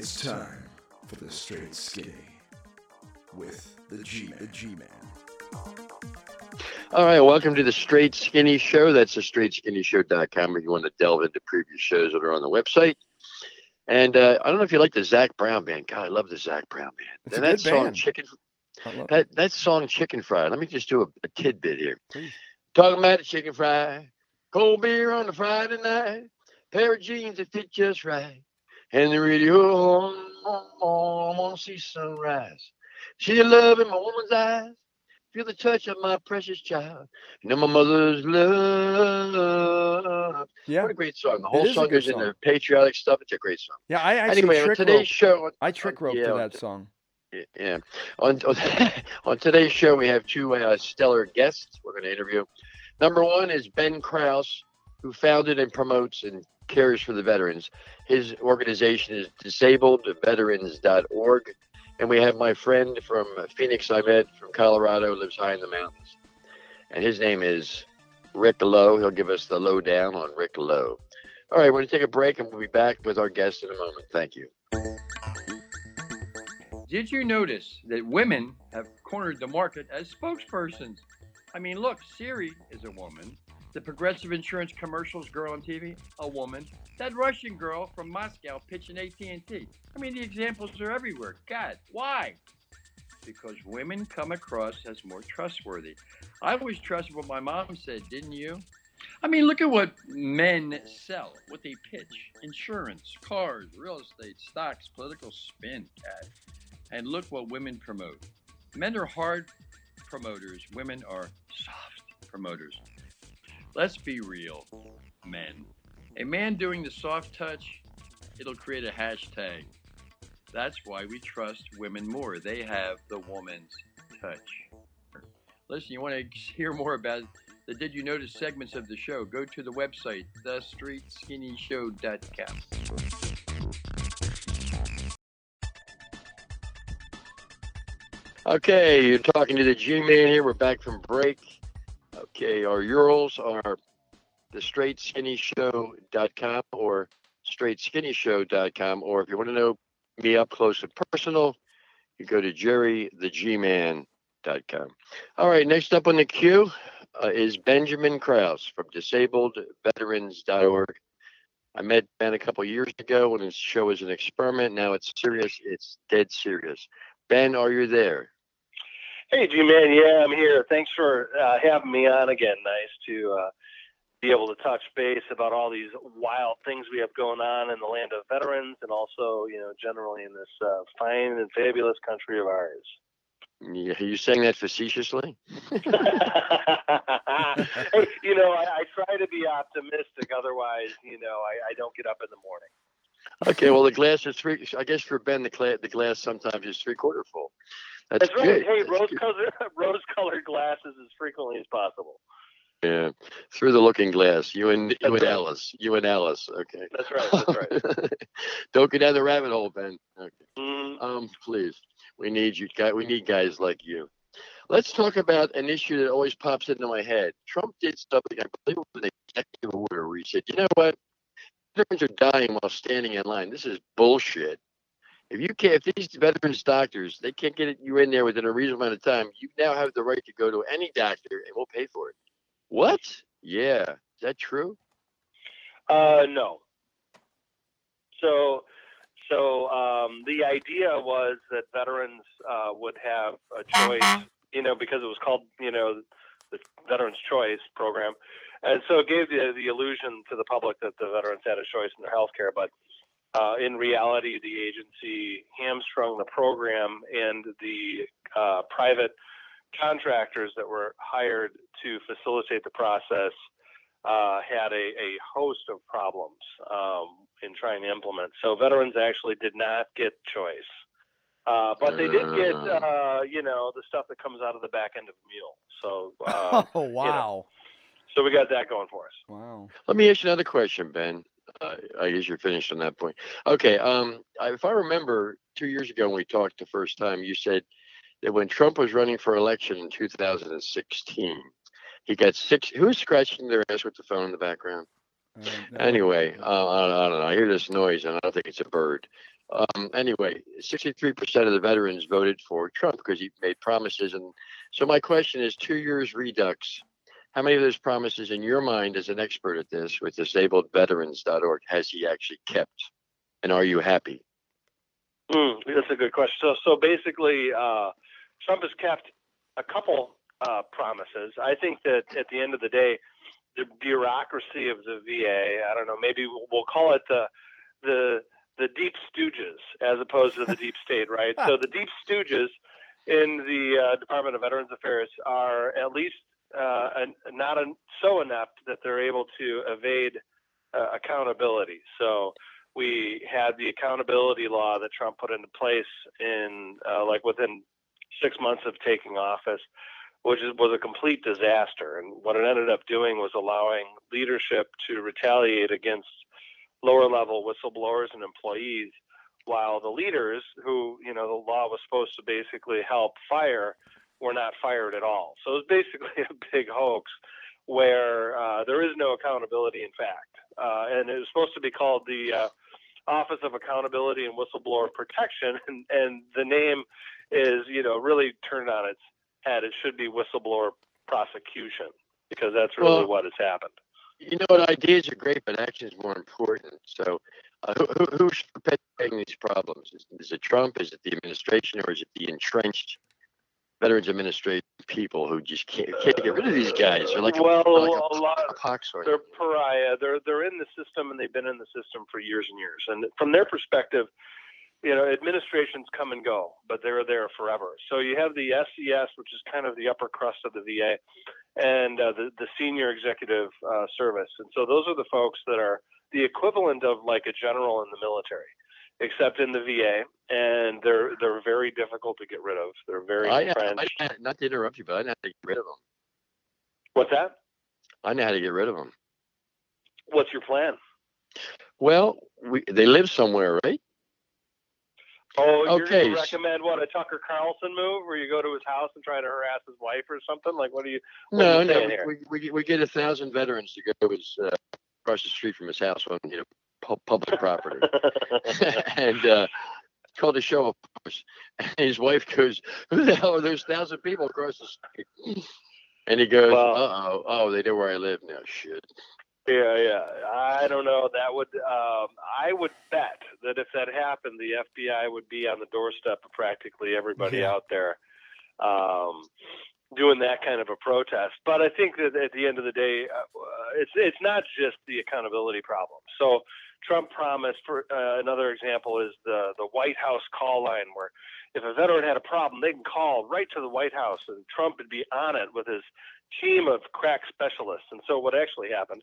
It's time for the straight skinny with the G Man. The G Man. All right, welcome to the Straight Skinny Show. That's the straightskinny.show.com if you want to delve into previous shows that are on the website. And uh, I don't know if you like the Zac Brown band. God, I love the Zac Brown band. It's and a that good song band. Chicken I love that, that song Chicken Fry. Let me just do a, a tidbit here. Please. Talking about the chicken fry, cold beer on a Friday night, pair of jeans that fit just right, and the radio on, on, on, I want to see sunrise. See the love in my woman's eyes, feel the touch of my precious child, know my mother's love. Yeah. What a great song. The whole is song goes song. into patriotic stuff. It's a great song. Yeah, I actually Anyway, on trick today's rope. show, I trick rope yeah, to that song. yeah. On, on, on today's show, we have two uh, stellar guests we're going to interview. Number one is Ben Krause, who founded and promotes and cares for the veterans. His organization is disabledveterans.org. And we have my friend from Phoenix, I met from Colorado, lives high in the mountains. And his name is Rick Lowe. He'll give us the lowdown on Rick Lowe. All right, we're going to take a break and we'll be back with our guest in a moment. Thank you. Did you notice that women have cornered the market as spokespersons? I mean, look, Siri is a woman. The Progressive Insurance commercials girl on TV, a woman. That Russian girl from Moscow pitching AT&T. I mean, the examples are everywhere. God, why? Because women come across as more trustworthy. I always trusted what my mom said, didn't you? I mean, look at what men sell, what they pitch insurance, cars, real estate, stocks, political spin, God. And look what women promote. Men are hard promoters, women are soft promoters. Let's be real, men. A man doing the soft touch, it'll create a hashtag. That's why we trust women more. They have the woman's touch. Listen, you want to hear more about the Did You Notice segments of the show? Go to the website, thestreetskinnyshow.com. Okay, you're talking to the G Man here. We're back from break. Our URLs are the straightskinnyshow.com or straightskinnyshow.com. Or if you want to know me up close and personal, you go to jerrythegman.com. All right, next up on the queue uh, is Benjamin Krause from disabledveterans.org. I met Ben a couple years ago when his show was an experiment. Now it's serious, it's dead serious. Ben, are you there? Hey, G Man. Yeah, I'm here. Thanks for uh, having me on again. Nice to uh, be able to touch base about all these wild things we have going on in the land of veterans, and also, you know, generally in this uh, fine and fabulous country of ours. Yeah, are you saying that facetiously? hey, you know, I, I try to be optimistic. Otherwise, you know, I, I don't get up in the morning. Okay, well the glass is three. I guess for Ben, the, cla- the glass sometimes is three quarter full. That's, That's right. good. Hey, rose colored, rose colored glasses as frequently as possible. Yeah, through the looking glass. You and you That's and right. Alice. You and Alice. Okay. That's right. That's right. Don't go down the rabbit hole, Ben. Okay. Mhm. Um, please. We need you. We need guys like you. Let's talk about an issue that always pops into my head. Trump did something, I believe it was an executive order, where he said, "You know what? Veterans are dying while standing in line. This is bullshit. If you can't, if these veterans doctors, they can't get you in there within a reasonable amount of time, you now have the right to go to any doctor and we'll pay for it. What? Yeah. Is that true? Uh, no. So, so um, the idea was that veterans uh, would have a choice, you know, because it was called, you know, the Veterans Choice Program, and so it gave the the illusion to the public that the veterans had a choice in their health care, but. Uh, in reality, the agency hamstrung the program, and the uh, private contractors that were hired to facilitate the process uh, had a, a host of problems um, in trying to implement. So veterans actually did not get choice, uh, but they did get, uh, you know, the stuff that comes out of the back end of a mule. So, uh, oh wow, so we got that going for us. wow. Let me ask you another question, Ben. Uh, I guess you're finished on that point. Okay. Um, if I remember, two years ago when we talked the first time, you said that when Trump was running for election in 2016, he got six. Who's scratching their ass with the phone in the background? Uh, no. Anyway, uh, I, don't, I don't know. I hear this noise, and I don't think it's a bird. Um, anyway, 63% of the veterans voted for Trump because he made promises. And so my question is two years redux. How many of those promises in your mind as an expert at this with disabledveterans.org has he actually kept? And are you happy? Mm, that's a good question. So, so basically, uh, Trump has kept a couple uh, promises. I think that at the end of the day, the bureaucracy of the VA, I don't know, maybe we'll call it the the the deep stooges as opposed to the deep state, right? so the deep stooges in the uh, Department of Veterans Affairs are at least uh, not so inept that they're able to evade uh, accountability. So we had the accountability law that Trump put into place in uh, like within six months of taking office, which is, was a complete disaster. And what it ended up doing was allowing leadership to retaliate against lower level whistleblowers and employees, while the leaders, who you know the law was supposed to basically help fire, were not fired at all. So it was basically a big hoax where uh, there is no accountability, in fact. Uh, and it was supposed to be called the uh, Office of Accountability and Whistleblower Protection, and, and the name is, you know, really turned on its head. It should be whistleblower prosecution because that's really well, what has happened. You know what? Ideas are great, but action is more important. So, uh, who, who's perpetuating these problems? Is, is it Trump? Is it the administration, or is it the entrenched Veterans Administration people who just can't, can't get rid of these guys. They're like well, a, like a, a lot. A pox they're pariah. They're they're in the system and they've been in the system for years and years. And from their perspective, you know, administrations come and go, but they're there forever. So you have the SES, which is kind of the upper crust of the VA, and uh, the the senior executive uh, service. And so those are the folks that are the equivalent of like a general in the military, except in the VA, and they're they're very difficult to get rid of. They're very I. I, I, not to interrupt you, but I know how to get rid of them. What's that? I know how to get rid of them. What's your plan? Well, we, they live somewhere, right? Oh, you're okay. to recommend what a Tucker Carlson move, where you go to his house and try to harass his wife or something? Like, what are you? What no, you no. We, we, we get a thousand veterans to go to his uh, across the street from his house on you know public property, and uh, called a show of force. And his wife goes, "Who the hell are those thousand people across the street?" And he goes, well, "Uh oh, oh, they know where I live now. Shit." Yeah, yeah. I don't know. That would um, I would bet that if that happened, the FBI would be on the doorstep of practically everybody yeah. out there um, doing that kind of a protest. But I think that at the end of the day, uh, it's it's not just the accountability problem. So Trump promised for uh, another example is the the White House call line where if a veteran had a problem, they can call right to the White House and Trump would be on it with his team of crack specialists. And so what actually happened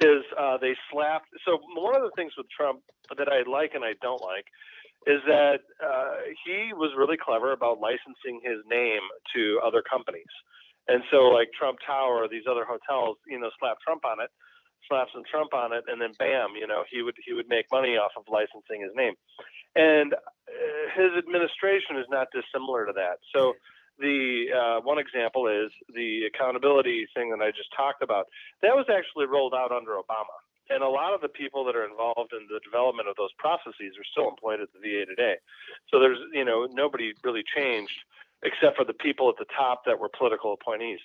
is uh, they slapped. So one of the things with Trump that I like and I don't like is that uh, he was really clever about licensing his name to other companies. And so, like Trump Tower, these other hotels, you know, slapped Trump on it, slap some Trump on it, and then bam, you know, he would he would make money off of licensing his name. And uh, his administration is not dissimilar to that. So the uh, one example is the accountability thing that I just talked about. That was actually rolled out under Obama. And a lot of the people that are involved in the development of those processes are still employed at the VA today. So there's, you know, nobody really changed except for the people at the top that were political appointees.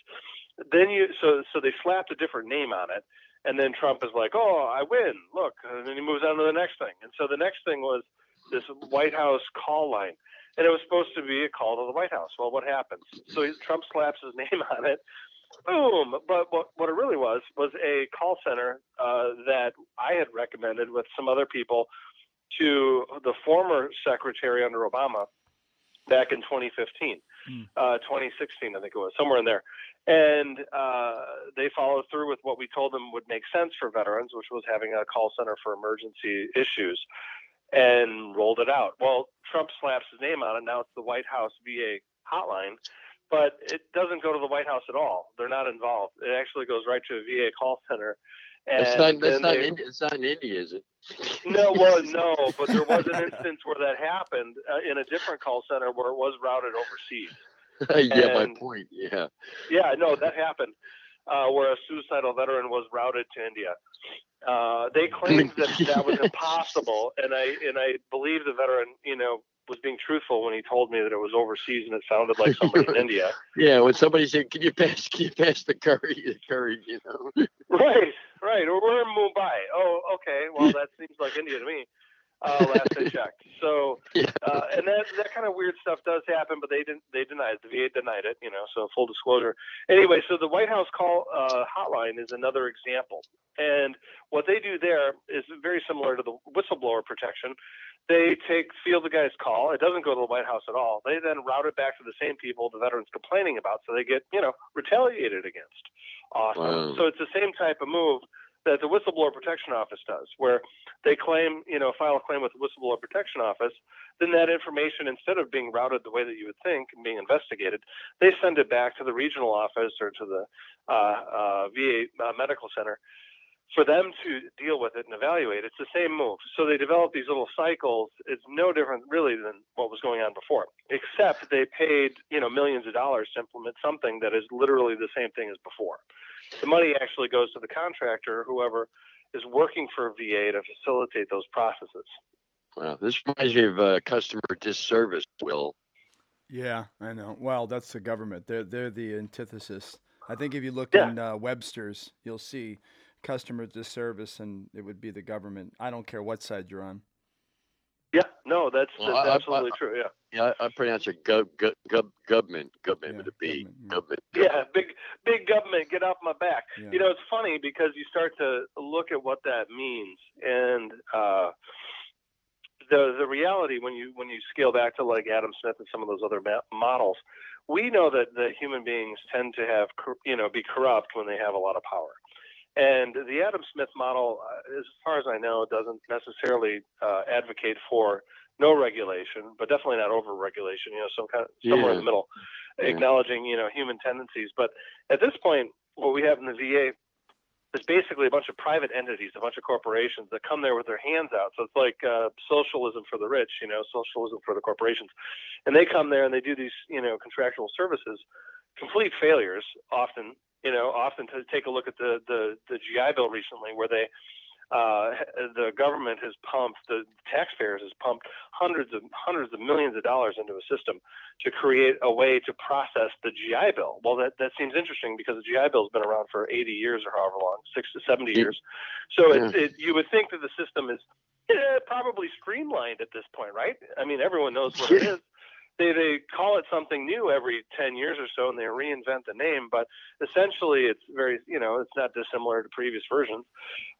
Then you, so so they slapped a different name on it, and then Trump is like, "Oh, I win! Look!" And then he moves on to the next thing. And so the next thing was this White House call line and it was supposed to be a call to the White House. Well, what happens? So Trump slaps his name on it. Boom! But what what it really was was a call center uh, that I had recommended with some other people to the former secretary under Obama back in 2015, mm. uh, 2016, I think it was somewhere in there. And uh, they followed through with what we told them would make sense for veterans, which was having a call center for emergency issues and rolled it out. Well, Trump slaps his name on it. Now it's the White House VA hotline, but it doesn't go to the White House at all. They're not involved. It actually goes right to a VA call center. And it's not. That's not. They, in, it's not in India, is it? No, well, no. But there was an instance where that happened uh, in a different call center where it was routed overseas. yeah, and, my point. Yeah. Yeah, no, that happened. uh, where a suicidal veteran was routed to India. Uh, they claimed that that was impossible, and I and I believe the veteran, you know, was being truthful when he told me that it was overseas and it sounded like somebody in India. Yeah, when somebody said, "Can you pass? Can you pass the curry? The curry, you know." Right, right. Or we're in Mumbai. Oh, okay. Well, that seems like India to me. Uh, last I checked. So, uh, and that that kind of weird stuff does happen, but they didn't. They denied it. The VA denied it. You know. So full disclosure. Anyway, so the White House call uh, hotline is another example, and what they do there is very similar to the whistleblower protection. They take field the guy's call. It doesn't go to the White House at all. They then route it back to the same people the veteran's complaining about, so they get you know retaliated against. Awesome. Wow. So it's the same type of move that the whistleblower protection office does, where they claim, you know, file a claim with the whistleblower protection office, then that information, instead of being routed the way that you would think and being investigated, they send it back to the regional office or to the uh, uh, VA uh, medical center for them to deal with it and evaluate. It's the same move. So they develop these little cycles. It's no different really than what was going on before, except they paid, you know, millions of dollars to implement something that is literally the same thing as before. The money actually goes to the contractor, whoever is working for VA to facilitate those processes. Wow, this reminds me of uh, customer disservice. Will Yeah, I know. Well, that's the government. They're they're the antithesis. I think if you look Yeah. in uh, Webster's, you'll see customer disservice, and it would be the government. I don't care what side you're on. Yeah, no, that's, Well, that's I- I- absolutely true. Yeah. yeah, I, I pronounce it gov, gov, gov, government, government Yeah, with a B, government, yeah. government. Yeah, big big government, get off my back. Yeah. You know, it's funny because you start to look at what that means, and uh, the the reality when you when you scale back to like Adam Smith and some of those other ma- models, we know that the human beings tend to have cor- you know be corrupt when they have a lot of power. And the Adam Smith model, uh, as far as I know, doesn't necessarily uh, advocate for no regulation, but definitely not over regulation. You know, some kind of somewhere in the middle, Yeah. acknowledging you know human tendencies. But at this point, what we have in the VA is basically a bunch of private entities, a bunch of corporations that come there with their hands out. So it's like uh, socialism for the rich, you know, socialism for the corporations, and they come there and they do these you know contractual services, complete failures often. You know, often to take a look at the the, the GI Bill recently, where they uh, the government has pumped, the taxpayers has pumped hundreds of hundreds of millions of dollars into a system to create a way to process the GI Bill. Well, that, that seems interesting because the GI Bill has been around for 80 years or however long, six to 70 years. So it, it, you would think that the system is eh, probably streamlined at this point, right? I mean, everyone knows what it is. They, they call it something new every 10 years or so and they reinvent the name, but essentially it's very, you know, it's not dissimilar to previous versions.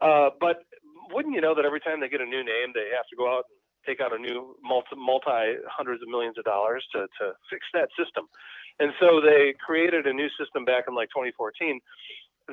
Uh, but wouldn't you know that every time they get a new name, they have to go out and take out a new multi, multi hundreds of millions of dollars to, to fix that system. And so they created a new system back in like 2014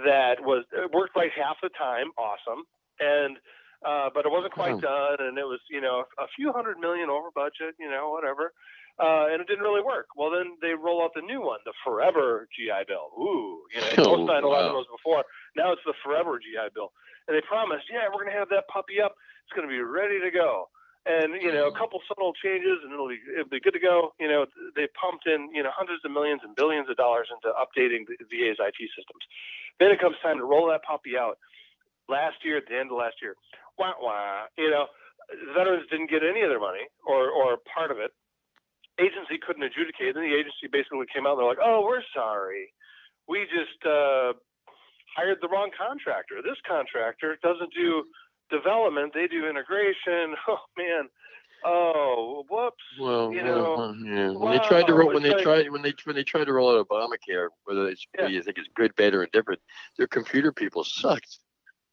that was worked like half the time, awesome, and uh, but it wasn't quite done, and it was you know a few hundred million over budget, you know whatever, uh, and it didn't really work. Well, then they roll out the new one, the Forever GI Bill. Ooh, you know, Oh, 9/11 wow. was before. Now it's the Forever GI Bill, and they promised, yeah, we're gonna have that puppy up. It's gonna be ready to go. And you know, a couple subtle changes, and it'll be it'll be good to go. You know, they pumped in you know hundreds of millions and billions of dollars into updating the VA's IT systems. Then it comes time to roll that puppy out. Last year, at the end of last year, wah wah. You know, veterans didn't get any of their money or or part of it. Agency couldn't adjudicate. Then the agency basically came out. and They're like, "Oh, we're sorry. We just uh, hired the wrong contractor. This contractor doesn't do development; they do integration. Oh man, oh whoops. Well, You know, well, yeah. when they tried to roll, when it's they like- tried when they when they tried to roll out Obamacare, whether it's Yeah. you think it's good, bad, or indifferent, their computer people sucked.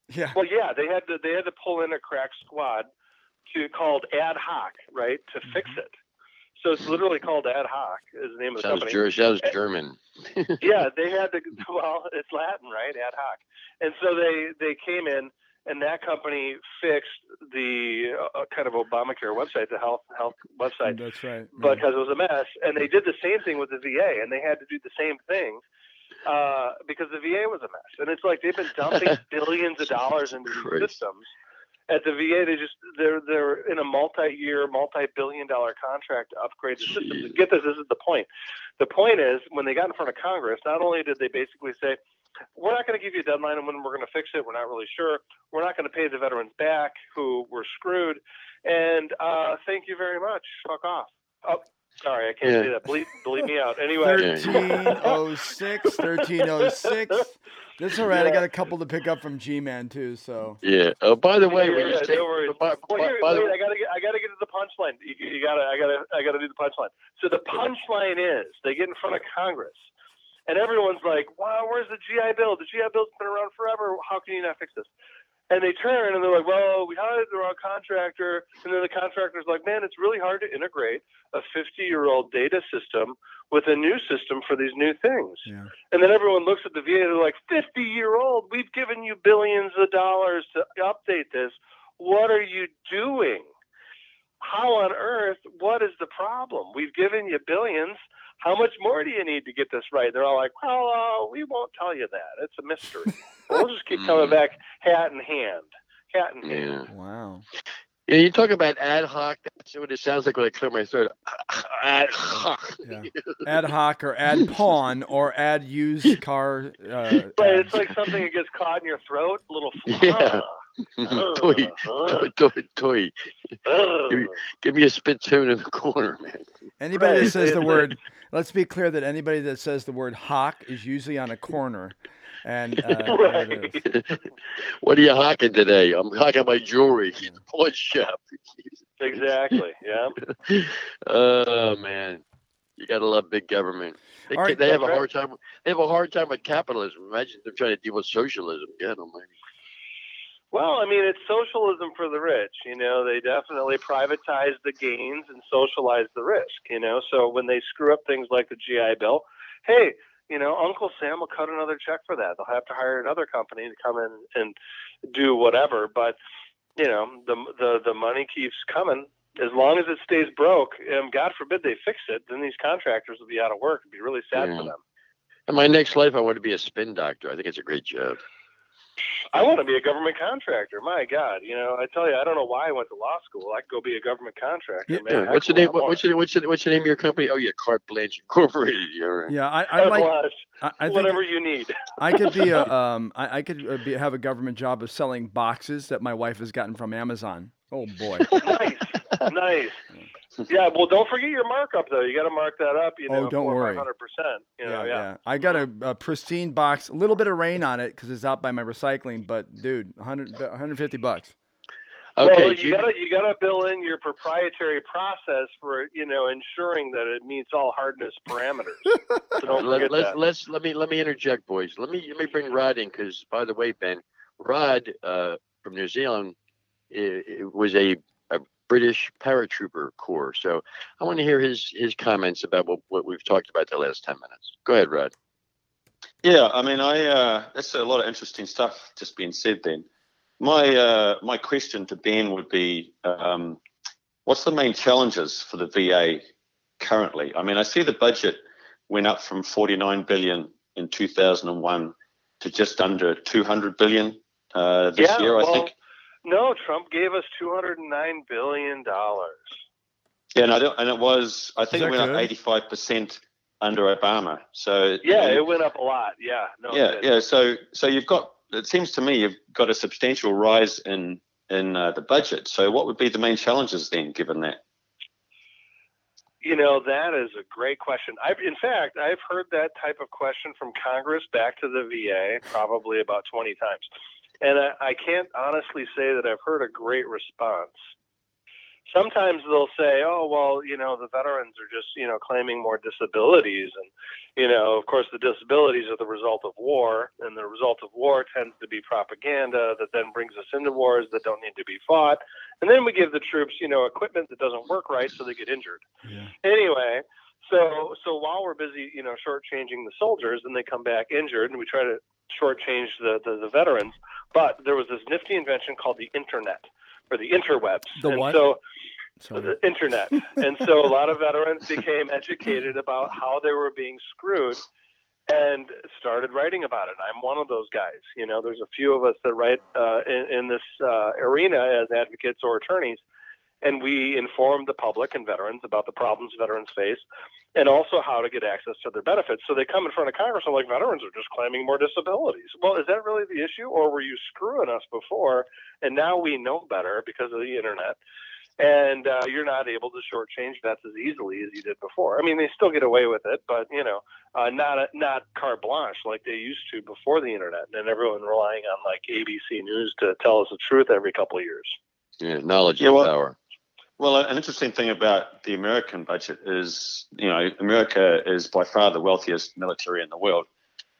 Yeah. Well, yeah, they had to they had to pull in a crack squad to called ad hoc, right, to fix Mm-hmm. it. So it's literally called ad hoc is the name of the Sounds, company. Ger- sounds German. yeah, they had to. Well, it's Latin, right? Ad hoc. And so they they came in, and that company fixed the uh, kind of Obamacare website, the health health website, That's right. but because it was a mess. And they did the same thing with the VA, and they had to do the same thing uh, because the VA was a mess. And it's like they've been dumping billions of dollars into these Christ. systems. At the VA, they just they're they're in a multi-year, multi-billion-dollar contract to upgrade the systems. Jeez. Get this, this is the point. The point is when they got in front of Congress, not only did they basically say, we're not going to give you a deadline on when we're going to fix it. We're not really sure. We're not going to pay the veterans back who were screwed. And uh, thank you very much. Fuck off. Oh, sorry, I can't Yeah. say that. Bleep, bleep me out. Anyway. 1306, 1306. That's all right. I got a couple to pick up from G Man too. So Yeah. Oh, by the way, Yeah, when you yeah, say, no worries. by, Well, here, by the wait, way- I gotta get, I gotta get to the punchline. You, you gotta, I gotta, I gotta do the punchline. So the punchline is, they get in front of Congress, and everyone's like, "Wow, where's the GI Bill? The GI Bill's been around forever. How can you not fix this?" And they turn and they're like, "Well, we hired the wrong contractor." And then the contractor's like, "Man, it's really hard to integrate a 50-year-old data system with a new system for these new things." yeah. And then everyone looks at the VA, and they're like, 50 year old, we've given you billions of dollars to update this. What are you doing? How on earth, what is the problem? We've given you billions. How much more do you need to get this right? They're all like, well, uh, we won't tell you that. It's a mystery. we'll just keep coming back hat in hand. Hat in hand. yeah. Wow. Yeah, you talk about ad hoc. That's what it sounds like when I clear my throat. Ad hoc. Yeah. Ad hoc or ad pawn or ad used car. Uh, But ad. it's like something that gets caught in your throat, a little Yeah. Toy, toy, toy. uh. Give me- Give me a spittoon in the corner, man. Anybody that says the word, let's be clear that anybody that says the word hawk is usually on a corner. And uh, there it is. Right. what are you hawking today? I'm hawking my jewelry in the pawn shop. Exactly. Yeah. oh man, you gotta love big government. They, right, they have a hard time. They have a hard time with capitalism. Imagine them trying to deal with socialism. God almighty. Well, I mean, it's socialism for the rich. You know, they definitely privatize the gains and socialize the risk. You know, so when they screw up things like the GI Bill, hey, you know, Uncle Sam will cut another check for that. They'll have to hire another company to come in and do whatever. But you know, the the the money keeps coming. As long as it stays broke, and God forbid they fix it, then these contractors will be out of work. It'd be really sad Yeah. for them. In my next life, I want to be a spin doctor. I think it's a great job. I want to be a government contractor. My God, you know, I tell you, I don't know why I went to law school. I could go be a government contractor. Yeah, man. What's your name? What, what's your what's the what's the name of your company? Oh yeah, Carte Blanche Incorporated. Yeah, right. Yeah, I, I God like. I, I think Whatever you need. I could be a um. I, I could uh, be, have a government job of selling boxes that my wife has gotten from Amazon. Oh boy. nice, nice. Yeah, well, don't forget your markup though. You got to mark that up. You Oh, don't worry. Hundred percent. You know, yeah. I got a, a pristine box, a little bit of rain on it because it's out by my recycling, but dude, 100, 150 bucks. Okay. well, you Jim- gotta you gotta bill in your proprietary process for you know ensuring that it meets all hardness parameters. So don't let, forget let's that. let's let me let me interject, boys. Let me let me bring Rod in because, by the way, Ben, Rod uh, from New Zealand i i was a, a British paratrooper corps. So I want to hear his his comments about what, what we've talked about the last ten minutes. Go ahead, Rod. Yeah, I mean, I uh, that's a lot of interesting stuff just being said. Then, my uh, my question to Ben would be, um, what's the main challenges for the VA currently? I mean, I see the budget went up from 49 billion in 2001 to just under 200 billion uh, this Yeah, year. I well, think. No, Trump gave us two hundred and nine billion dollars. Yeah, and, I don't, and it was I think it went good? up 85 percent under Obama. So Yeah, you- it went up a lot. Yeah, no. yeah, yeah. So, so you've got. It seems to me you've got a substantial rise in in uh, the budget. So, what would be the main challenges then, given that? You know, that is a great question. I've, in fact, I've heard that type of question from Congress back to the VA probably about 20 times. And I, I can't honestly say that I've heard a great response. Sometimes they'll say, oh, well, you know, the veterans are just, you know, claiming more disabilities. And, you know, of course, the disabilities are the result of war. And the result of war tends to be propaganda that then brings us into wars that don't need to be fought. And then we give the troops, you know, equipment that doesn't work right, so they get injured Yeah. anyway, so so while we're busy, you know, shortchanging the soldiers, and they come back injured, and we try to shortchange the, the the veterans. But there was this nifty invention called the internet or the interwebs. The and what? So So the internet, and so a lot of veterans became educated about how they were being screwed. And started writing about it. I'm one of those guys. You know, there's a few of us that write uh, in, in this uh, arena as advocates or attorneys and we inform the public and veterans about the problems veterans face. And also how to get access to their benefits. So they come in front of Congress and like veterans are just claiming more disabilities. Well, is that really the issue, or were you screwing us before, and now we know better because of the internet? And uh, you're not able to shortchange vets as easily as you did before. I mean, they still get away with it, but you know, uh, not a, not carte blanche like they used to before the internet, and everyone relying on like ABC News to tell us the truth every couple of years. Yeah, knowledge Yeah, is well- power. Well, an interesting thing about the American budget is, you know, America is by far the wealthiest military in the world,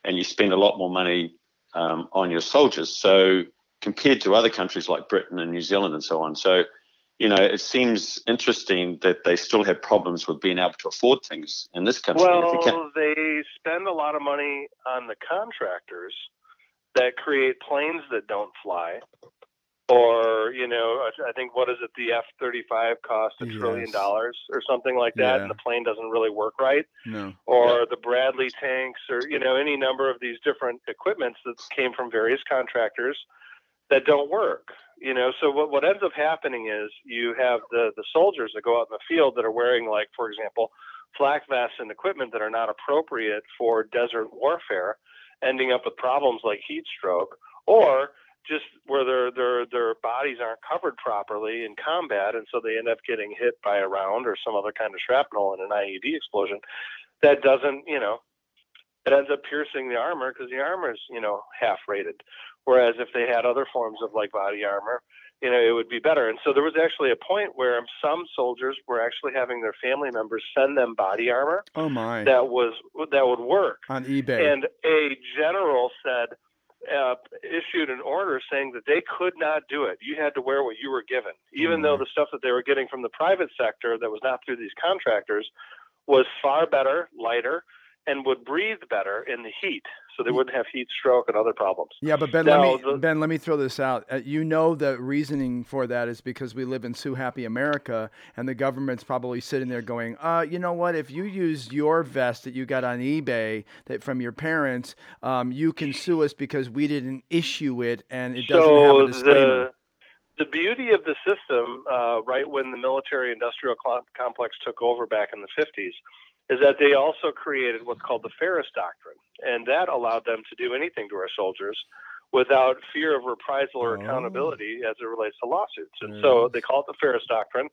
and you spend a lot more money um, on your soldiers. So compared to other countries like Britain and New Zealand and so on, so you know, it seems interesting that they still have problems with being able to afford things in this country. Well, they spend a lot of money on the contractors that create planes that don't fly. Or, you know, I- think what is it? The F 35 cost a trillion dollars or something like that, Yeah. and the plane doesn't really work right. No. Or the Bradley tanks, or, you know, any number of these different equipments that came from various contractors that don't work. You know, so what, what ends up happening is you have the, the soldiers that go out in the field that are wearing, like, for example, flak vests and equipment that are not appropriate for desert warfare, ending up with problems like heat stroke, or just where their their their bodies aren't covered properly in combat, and so they end up getting hit by a round or some other kind of shrapnel in an IED explosion that doesn't, you know, it ends up piercing the armor because the armor is, you know, half rated. Whereas if they had other forms of like body armor, you know, it would be better. And so there was actually a point where some soldiers were actually having their family members send them body armor Oh my. that was that would work. On eBay. And a general said, uh, issued an order saying that they could not do it. You had to wear what you were given, even though the stuff that they were getting from the private sector that was not through these contractors was far better, lighter, and would breathe better in the heat, so they wouldn't have heat stroke and other problems. Yeah, but Ben, Now, let me the- Ben, let me throw this out. Uh, you know the reasoning for that is because we live in Sue Happy America, and the government's probably sitting there going, "Uh, you know what? If you use your vest that you got on eBay that from your parents, um, you can sue us because we didn't issue it, and it doesn't have a disclaimer." the the beauty of the system, uh, right when the military-industrial complex took over back in the 50s, is that they also created what's called the Feres Doctrine, and that allowed them to do anything to our soldiers without fear of reprisal or Oh. accountability as it relates to lawsuits. And There so mm. they call it the Feres Doctrine,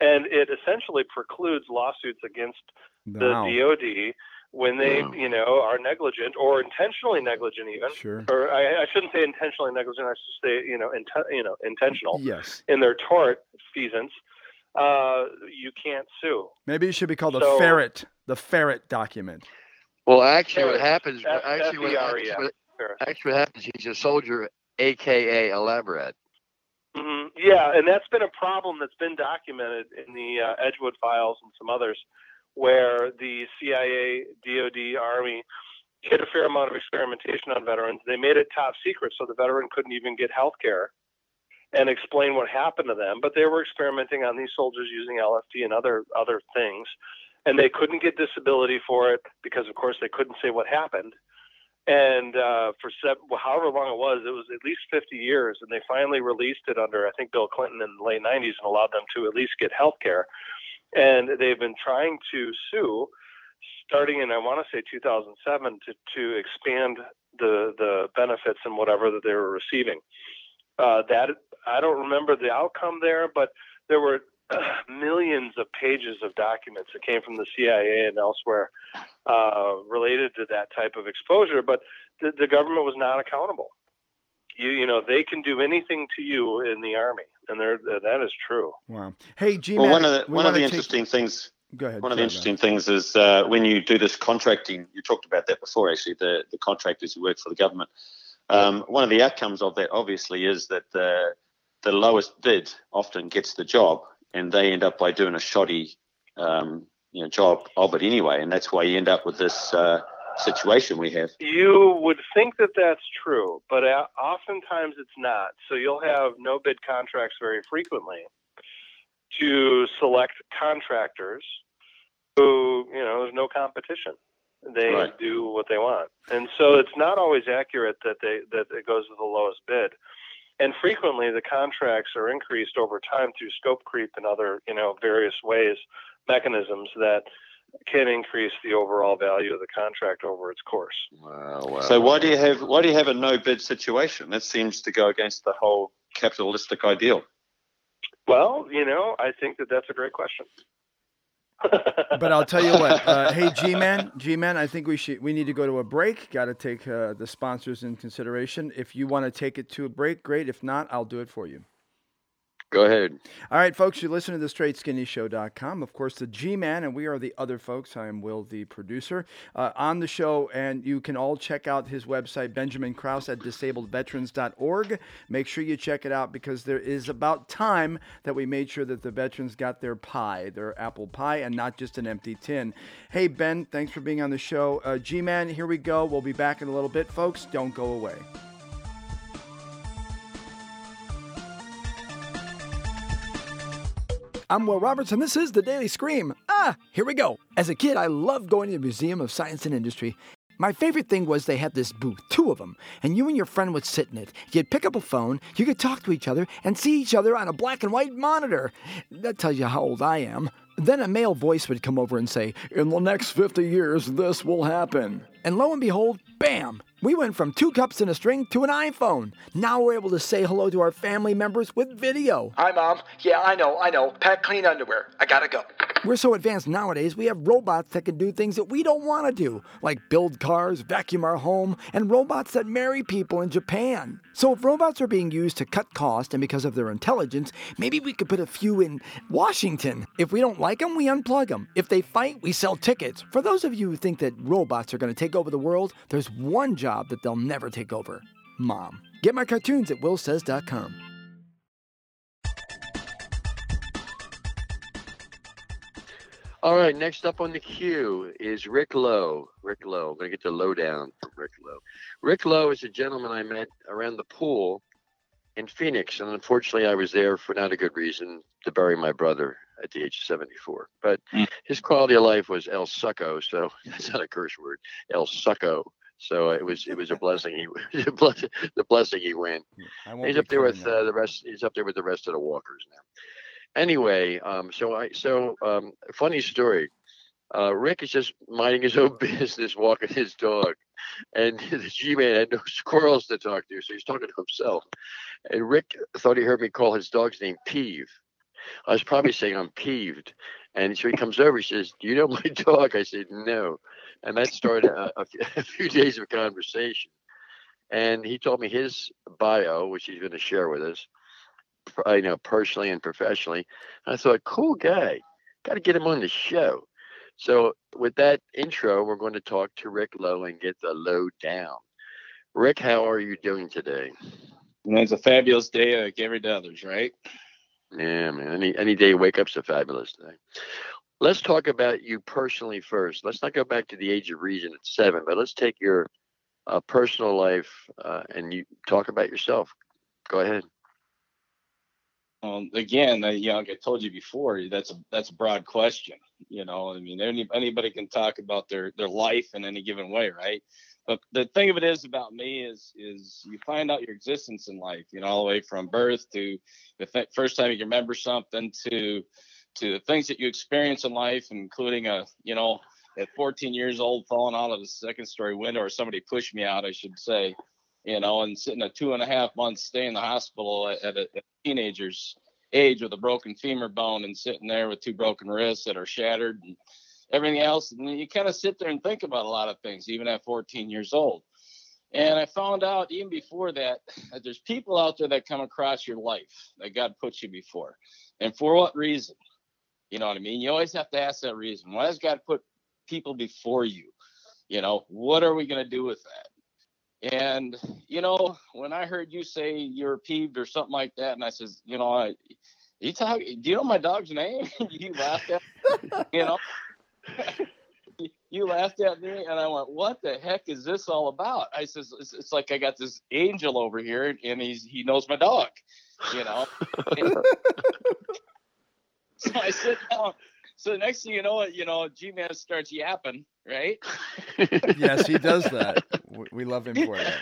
and it essentially precludes lawsuits against the DoD when they, Wow. you know, are negligent or intentionally negligent even Sure. or I, I shouldn't say intentionally negligent. I should say you know inten- you know intentional Yes. in their tort feasance. Uh, you can't sue. Maybe it should be called the ferret, the ferret document. Well, actually, what happens, F- actually, what, F-E-R-E-S. actually, what- actually what happens, he's a soldier, aka a lab rat. hmm Yeah, and that's been a problem that's been documented in the uh, Edgewood files and some others, where the CIA, DoD, Army did a fair amount of experimentation on veterans. They made it top secret so the veteran couldn't even get health care and explain what happened to them. But they were experimenting on these soldiers using LSD and other other things, and they couldn't get disability for it because, of course, they couldn't say what happened. And uh, for however long it was, it was at least 50 years, and they finally released it under, I think, Bill Clinton in the late 90s and allowed them to at least get health care. And they've been trying to sue, starting in I want to say 2007, to to expand the the benefits and whatever that they were receiving. Uh, that I don't remember the outcome there, but there were millions of pages of documents that came from the CIA and elsewhere uh, related to that type of exposure, but the, the government was not accountable. You, you know, they can do anything to you in the army, and they're, that is true. Wow. Hey, G well, one of the one of wanna the take- interesting things Go ahead. One of the sorry, interesting things is uh, when you do this contracting, you talked about that before, actually, the, the contractors who work for the government. Um, one of the outcomes of that, obviously, is that the, the lowest bid often gets the job, and they end up by doing a shoddy um, you know, job of it anyway. And that's why you end up with this uh, situation we have. You would think that that's true, but uh, oftentimes it's not. So you'll have no bid contracts very frequently to select contractors who, you know, there's no competition. They Right. do what they want. And so it's not always accurate that they that it goes to the lowest bid. And frequently the contracts are increased over time through scope creep and other, you know, various ways, mechanisms that can increase the overall value of the contract over its course. Wow, wow. So why do you have why do you have a no bid situation? That seems to go against the whole capitalistic ideal. Well, you know, I think that that's a great question. But I'll tell you what. Uh, hey, G-man, G-man, I think we should we need to go to a break. Got to take uh, the sponsors in consideration. If you want to take it to a break, great. If not, I'll do it for you. Go ahead. All right, folks, you listen to the straight straightskinny Of course, the G Man, and we are the other folks. I am Will, the producer, uh, on the show. And you can all check out his website, Benjamin Krause at disabledveterans.org. Make sure you check it out because there is about time that we made sure that the veterans got their pie, their apple pie, and not just an empty tin. Hey, Ben, thanks for being on the show. Uh, G Man, here we go. We'll be back in a little bit, folks. Don't go away. I'm Will Roberts, and this is the Daily Scream. Ah, here we go. As a kid, I loved going to the Museum of Science and Industry. My favorite thing was they had this booth, two of them, and you and your friend would sit in it. You'd pick up a phone, you could talk to each other, and see each other on a black and white monitor. That tells you how old I am. Then a male voice would come over and say, In the next 50 years, this will happen. And lo and behold, bam! We went from two cups and a string to an iPhone. Now we're able to say hello to our family members with video. Hi, Mom. Yeah, I know, I know. Pack clean underwear. I gotta go. We're so advanced nowadays, we have robots that can do things that we don't want to do, like build cars, vacuum our home, and robots that marry people in Japan. So if robots are being used to cut cost and because of their intelligence, maybe we could put a few in Washington. If we don't like them, we unplug them. If they fight, we sell tickets. For those of you who think that robots are going to take over the world, there's one job job that they'll never take over mom. Get my cartoons at willsays.com. All right, next up on the queue is Rick Lowe. Rick Lowe. I'm going to get the lowdown from Rick Lowe. Rick Lowe is a gentleman I met around the pool in Phoenix, and unfortunately, I was there for not a good reason to bury my brother at the age of 74. But mm. his quality of life was El Succo, so that's not a curse word. El Succo. So it was it was a blessing. He the blessing the blessing he went. He's up there with uh, the rest. He's up there with the rest of the walkers now. Anyway, um, so I so um, funny story. Uh, Rick is just minding his own business, walking his dog, and the G-man had no squirrels to talk to, so he's talking to himself. And Rick thought he heard me call his dog's name Peeve. I was probably saying I'm peeved, and so he comes over. He says, "Do you know my dog?" I said, "No." and that started a, a, few, a, few, days of conversation. And he told me his bio, which he's going to share with us, you know, personally and professionally. And I thought, cool guy, got to get him on the show. So with that intro, we're going to talk to Rick Lowe and get the low down. Rick, how are you doing today? it's a fabulous day like every day others, right? Yeah, man. Any any day you wake up's a fabulous day. Let's talk about you personally first. Let's not go back to the age of reason at seven, but let's take your uh, personal life uh, and you talk about yourself. Go ahead. Um, again, uh, you know, like I told you before, that's a that's a broad question. You know, I mean, any, anybody can talk about their their life in any given way, right? But the thing of it is about me is is you find out your existence in life. You know, all the way from birth to the th- first time you remember something to to the things that you experience in life, including a, you know, at 14 years old, falling out of the second story window, or somebody pushed me out, I should say, you know, and sitting a two and a half months stay in the hospital at, at a teenager's age with a broken femur bone and sitting there with two broken wrists that are shattered and everything else. And you kind of sit there and think about a lot of things, even at 14 years old. And I found out even before that, that there's people out there that come across your life that God puts you before. And for what reason? You know what I mean? You always have to ask that reason. Why does God put people before you? You know, what are we going to do with that? And, you know, when I heard you say you're peeved or something like that, and I says, you know, I, you talk, do you know my dog's name? you laughed at, you know, you laughed at me, and I went, what the heck is this all about? I says, it's, it's like I got this angel over here, and he's he knows my dog, you know. so I sit down. So the next thing you know, you know, G-Man starts yapping, right? yes, he does that. We love him for that.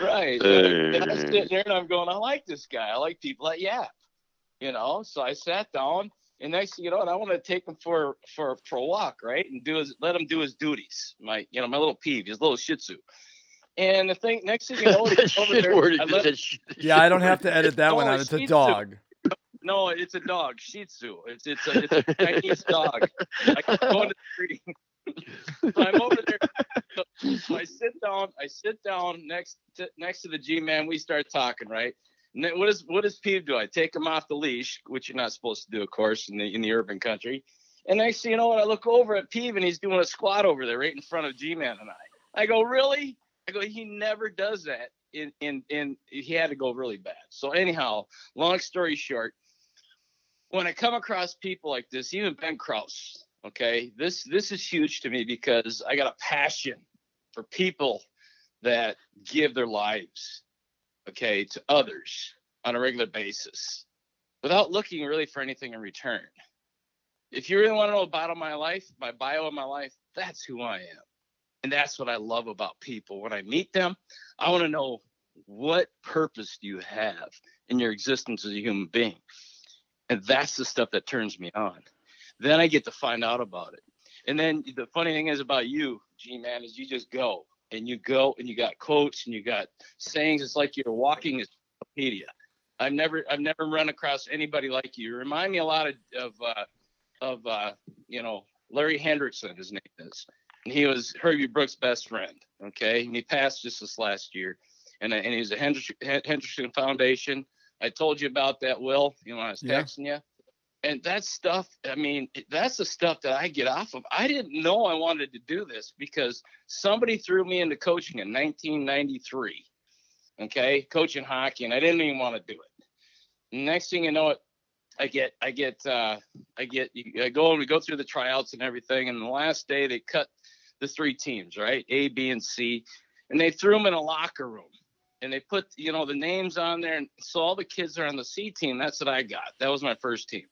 Right. And I'm sitting there and I'm going, I like this guy. I like people that yap. You know, so I sat down And next thing you know, and I want to take him for for for a walk, right? And do his let him do his duties. My you know my little peeve, his little Shih Tzu. And the thing, next thing you know, he's over there. I let- Yeah, I don't have to edit that one oh, out. it's It's a Shih Tzu. dog. No, it's a dog, Shih Tzu. It's it's a, it's a Chinese dog. I can go in the street. so I'm over there. So, I sit down. I sit down next to next to the G man. We start talking, right? And then what does what does Peeve do? I take him off the leash, which you're not supposed to do, of course, in the in the urban country. And next thing you know, when I look over at Peeve and he's doing a squat over there, right in front of G man and I. I go, really? I go, he never does that. In in in he had to go really bad. So anyhow, long story short, when I come across people like this, even Ben Krause, okay, this this is huge to me because I got a passion for people that give their lives, okay, to others on a regular basis without looking really for anything in return. If you really want to know about my life, my bio of my life, that's who I am. And that's what I love about people. When I meet them, I want to know what purpose do you have in your existence as a human being? And that's the stuff that turns me on. Then I get to find out about it. And then the funny thing is about you, G man, is you just go and you go and you got quotes and you got sayings. It's like you're walking encyclopedia. I've never I've never run across anybody like you. You remind me a lot of of uh, of uh, you know Larry Hendrickson, his name is, and he was Herbie Brooks' best friend. Okay, and he passed just this last year, and and he's a Hendrickson, Hendrickson Foundation. I told you about that, Will. You know, when I was Yeah. texting you. And that stuff, I mean, that's the stuff that I get off of. I didn't know I wanted to do this because somebody threw me into coaching in 1993. Okay, coaching hockey, and I didn't even want to do it. Next thing you know, it I get, I get, uh, I get, I go and we go through the tryouts and everything. And the last day they cut the three teams, right? A, B, and C, and they threw them in a locker room and they put, you know, the names on there. And so all the kids are on the C team. That's what I got. That was my first team.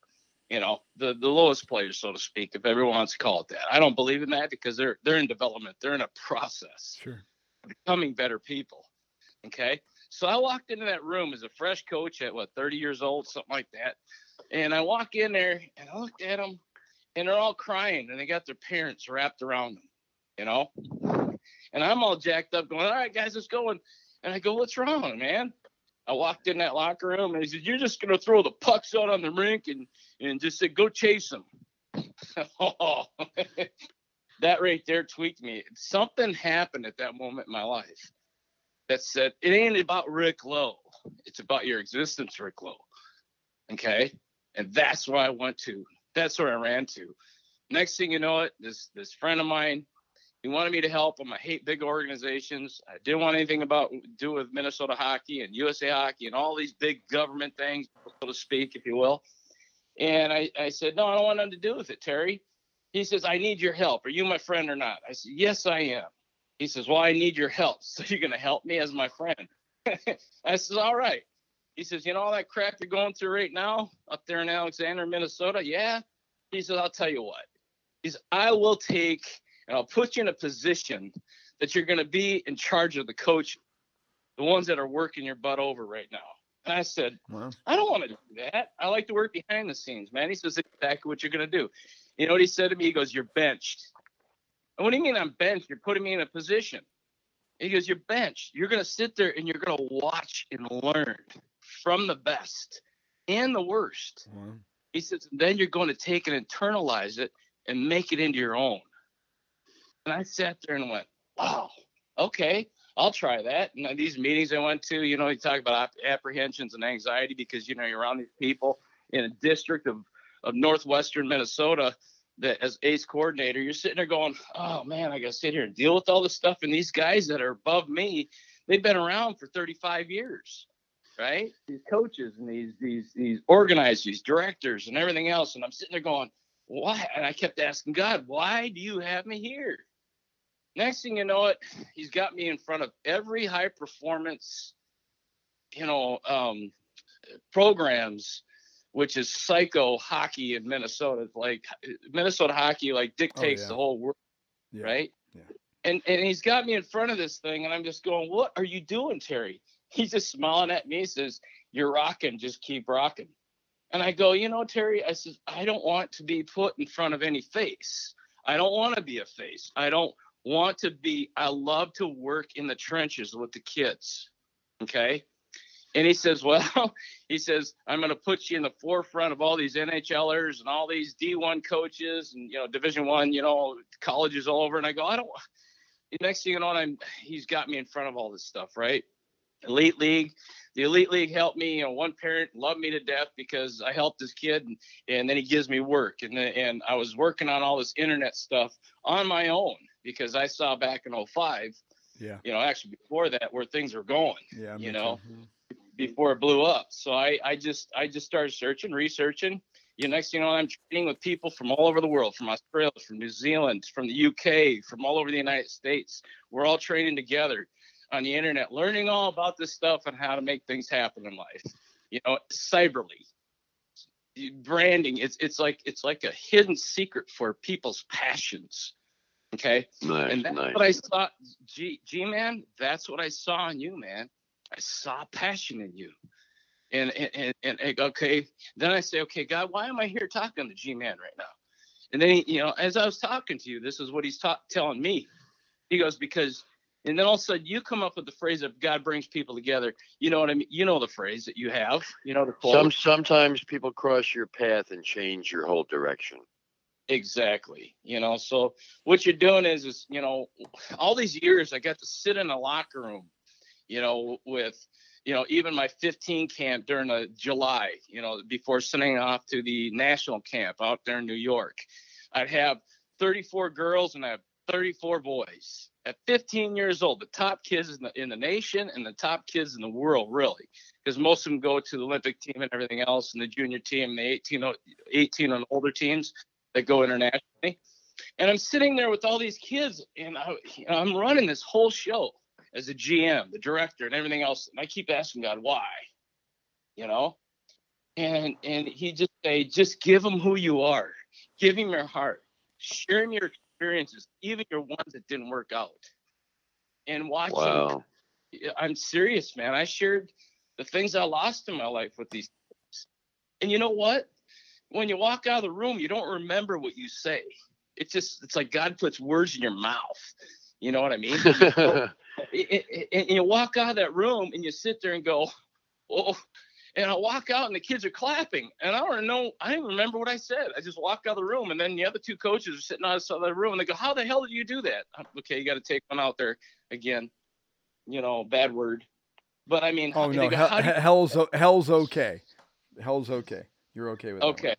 You know, the the lowest players, so to speak, if everyone wants to call it that. I don't believe in that because they're they're in development. They're in a process Sure. becoming better people. Okay. So I walked into that room as a fresh coach at what 30 years old, something like that. And I walk in there and I looked at them and they're all crying and they got their parents wrapped around them, you know? And I'm all jacked up going, all right, guys, let's go. And, and I go, what's wrong, man? I walked in that locker room and he said, you're just going to throw the pucks out on the rink and, and just said, go chase them. oh, that right there tweaked me. Something happened at that moment in my life that said it ain't about Rick Lowe. It's about your existence, Rick Lowe. Okay. And that's where I went to. That's where I ran to. Next thing you know it, this this friend of mine, he wanted me to help him. I hate big organizations. I didn't want anything about do with Minnesota hockey and USA hockey and all these big government things, so to speak, if you will. And I, I said, No, I don't want nothing to do with it, Terry. He says, I need your help. Are you my friend or not? I said, Yes, I am. He says, Well, I need your help. So you're going to help me as my friend. I says, All right. He says, You know all that crap you're going through right now up there in Alexandria, Minnesota? Yeah. He says, I'll tell you what. He says, I will take and I'll put you in a position that you're going to be in charge of the coach, the ones that are working your butt over right now. And I said, Wow. I don't want to do that. I like to work behind the scenes, man. He says exactly what you're going to do. You know what he said to me? He goes, You're benched. And what do you mean I'm benched? You're putting me in a position. He goes, You're benched. You're going to sit there and you're going to watch and learn from the best and the worst. Wow. He says, Then you're going to take and internalize it and make it into your own. And I sat there and went, Wow, okay. I'll try that. And these meetings I went to, you know, you talk about apprehensions and anxiety because, you know, you're around these people in a district of, of northwestern Minnesota that as ace coordinator, you're sitting there going, oh man, I got to sit here and deal with all this stuff. And these guys that are above me, they've been around for 35 years, right? These coaches and these these these organizers, these directors, and everything else. And I'm sitting there going, why? And I kept asking God, why do you have me here? Next thing you know it, he's got me in front of every high performance, you know, um, programs, which is psycho hockey in Minnesota. It's like Minnesota hockey like dictates yeah. the whole world, Yeah. right? Yeah. And and he's got me in front of this thing, and I'm just going, "What are you doing, Terry?" He's just smiling at me. He says, "You're rocking. Just keep rocking." And I go, you know, Terry, I says, I don't want to be put in front of any face. I don't want to be a face. I don't want to be, I love to work in the trenches with the kids. Okay. And he says, Well, he says, I'm going to put you in the forefront of all these NHLers and all these D1 coaches and, you know, Division One, you know, colleges all over. And I go, I don't, next thing you know, I'm, he's got me in front of all this stuff, right? Elite League. The Elite League helped me. You know, one parent loved me to death because I helped this kid, and, and then he gives me work. And and I was working on all this internet stuff on my own because I saw back in 05, Yeah. you know, actually before that, where things were going. Yeah. you know, too. Mm-hmm. before it blew up. So I, I just I just started searching, researching. You know, next thing you know, I'm training with people from all over the world, from Australia, from New Zealand, from the UK, from all over the United States. We're all training together on the internet, learning all about this stuff and how to make things happen in life. You know, cyberly. Branding, it's it's like it's like a hidden secret for people's passions. Okay. Nice, and that's nice. what I saw. G G man, that's what I saw in you, man. I saw passion in you. And and, and and okay, then I say, okay, God, why am I here talking to G man right now? And then he, you know, as I was talking to you, this is what he's ta- telling me. He goes, because, and then all of a sudden you come up with the phrase of God brings people together. You know what I mean? You know the phrase that you have. You know the quote. Some sometimes people cross your path and change your whole direction. Exactly. You know, so what you're doing is, is you know, all these years I got to sit in a locker room, you know, with, you know, even my 15 camp during the July, you know, before sending off to the national camp out there in New York. I'd have 34 girls and I have 34 boys. At 15 years old, the top kids in the, in the nation and the top kids in the world, really, because most of them go to the Olympic team and everything else, and the junior team, the 18, o- 18 and older teams that go internationally. And I'm sitting there with all these kids, and I, you know, I'm running this whole show as a GM, the director, and everything else. And I keep asking God why, you know. And and he just say, just give him who you are, give him your heart, share him your experiences, even your ones that didn't work out. And watch. Wow. I'm serious, man. I shared the things I lost in my life with these. Kids. And you know what? When you walk out of the room, you don't remember what you say. It's just it's like God puts words in your mouth. You know what I mean? it, it, and you walk out of that room and you sit there and go, oh, and I walk out and the kids are clapping, and I don't know, I don't remember what I said. I just walked out of the room, and then the other two coaches are sitting outside the room, and they go, "How the hell did you do that?" I'm, okay, you got to take one out there again. You know, bad word, but I mean, Oh no, go, hell, "How do you-" hell's hell's okay. Hell's okay. You're okay with that. okay,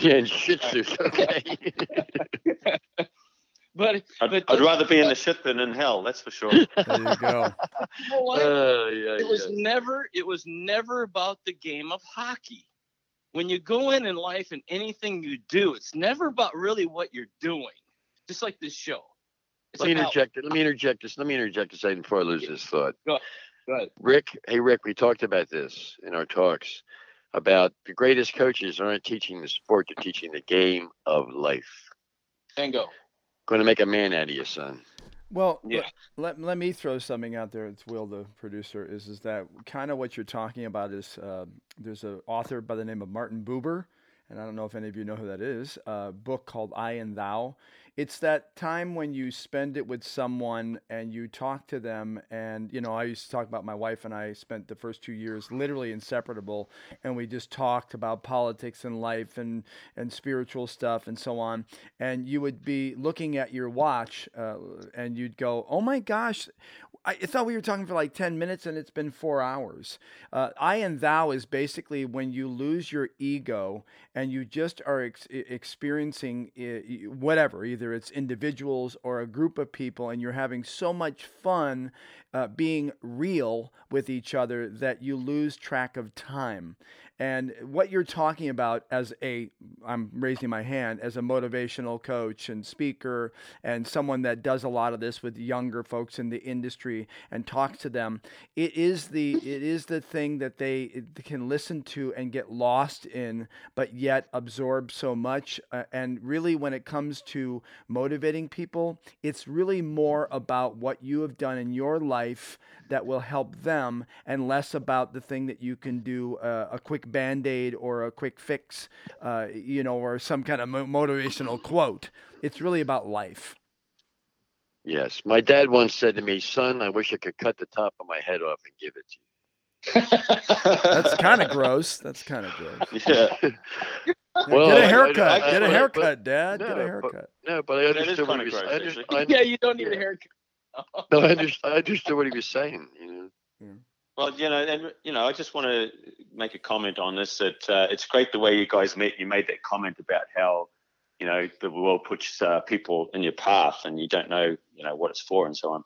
Yeah, and shih tzus. Okay. but I'd, but I'd rather be in the shit than in hell. That's for sure. There you go. you know? Uh, yeah, it was yeah. never it was never about the game of hockey when you go in in life and anything you do it's never about really what you're doing just like this show it's Let me like how- interject. Let me interject this. Let me interject this second before I lose this thought. Go ahead. Go ahead. Rick, hey Rick, we talked about this in our talks about the greatest coaches aren't teaching the sport; they're teaching the game of life. bingo Going to make a man out of you, son. Well, Yeah. let, let me throw something out there. It's Will, the producer. Is is that kind of what you're talking about? Is uh, there's an author by the name of Martin Buber, and I don't know if any of you know who that is. A book called I and Thou. It's that time when you spend it with someone and you talk to them. And you know, I used to talk about my wife and I spent the first two years literally inseparable, and we just talked about politics and life and and spiritual stuff and so on. And you would be looking at your watch, uh, and you'd go, "Oh my gosh." I thought we were talking for like 10 minutes and it's been four hours. Uh, I and thou is basically when you lose your ego and you just are ex- experiencing whatever, either it's individuals or a group of people, and you're having so much fun uh, being real with each other that you lose track of time. And what you're talking about as a, I'm raising my hand, as a motivational coach and speaker and someone that does a lot of this with younger folks in the industry and talks to them, it is the it is the thing that they can listen to and get lost in, but yet absorb so much. Uh, and really, when it comes to motivating people, it's really more about what you have done in your life that will help them them and less about the thing that you can do uh, a quick band aid or a quick fix, uh, you know, or some kind of motivational quote. It's really about life. Yes, my dad once said to me, "Son, I wish I could cut the top of my head off and give it to you." That's kind of gross. That's kind of gross. yeah. Well, Get a haircut. I- Get a but- haircut, Dad. Get No, a but- haircut. No, but I That is understood what he kinda was. gross, I, under, actually. I, yeah, you don't need yeah. a haircut. no, I, under, I understood what he was saying. You know. Well, you know, and you know, I just want to make a comment on this. That uh, it's great the way you guys met. You made that comment about how, you know, the world puts uh, people in your path, and you don't know, you know, what it's for, and so on.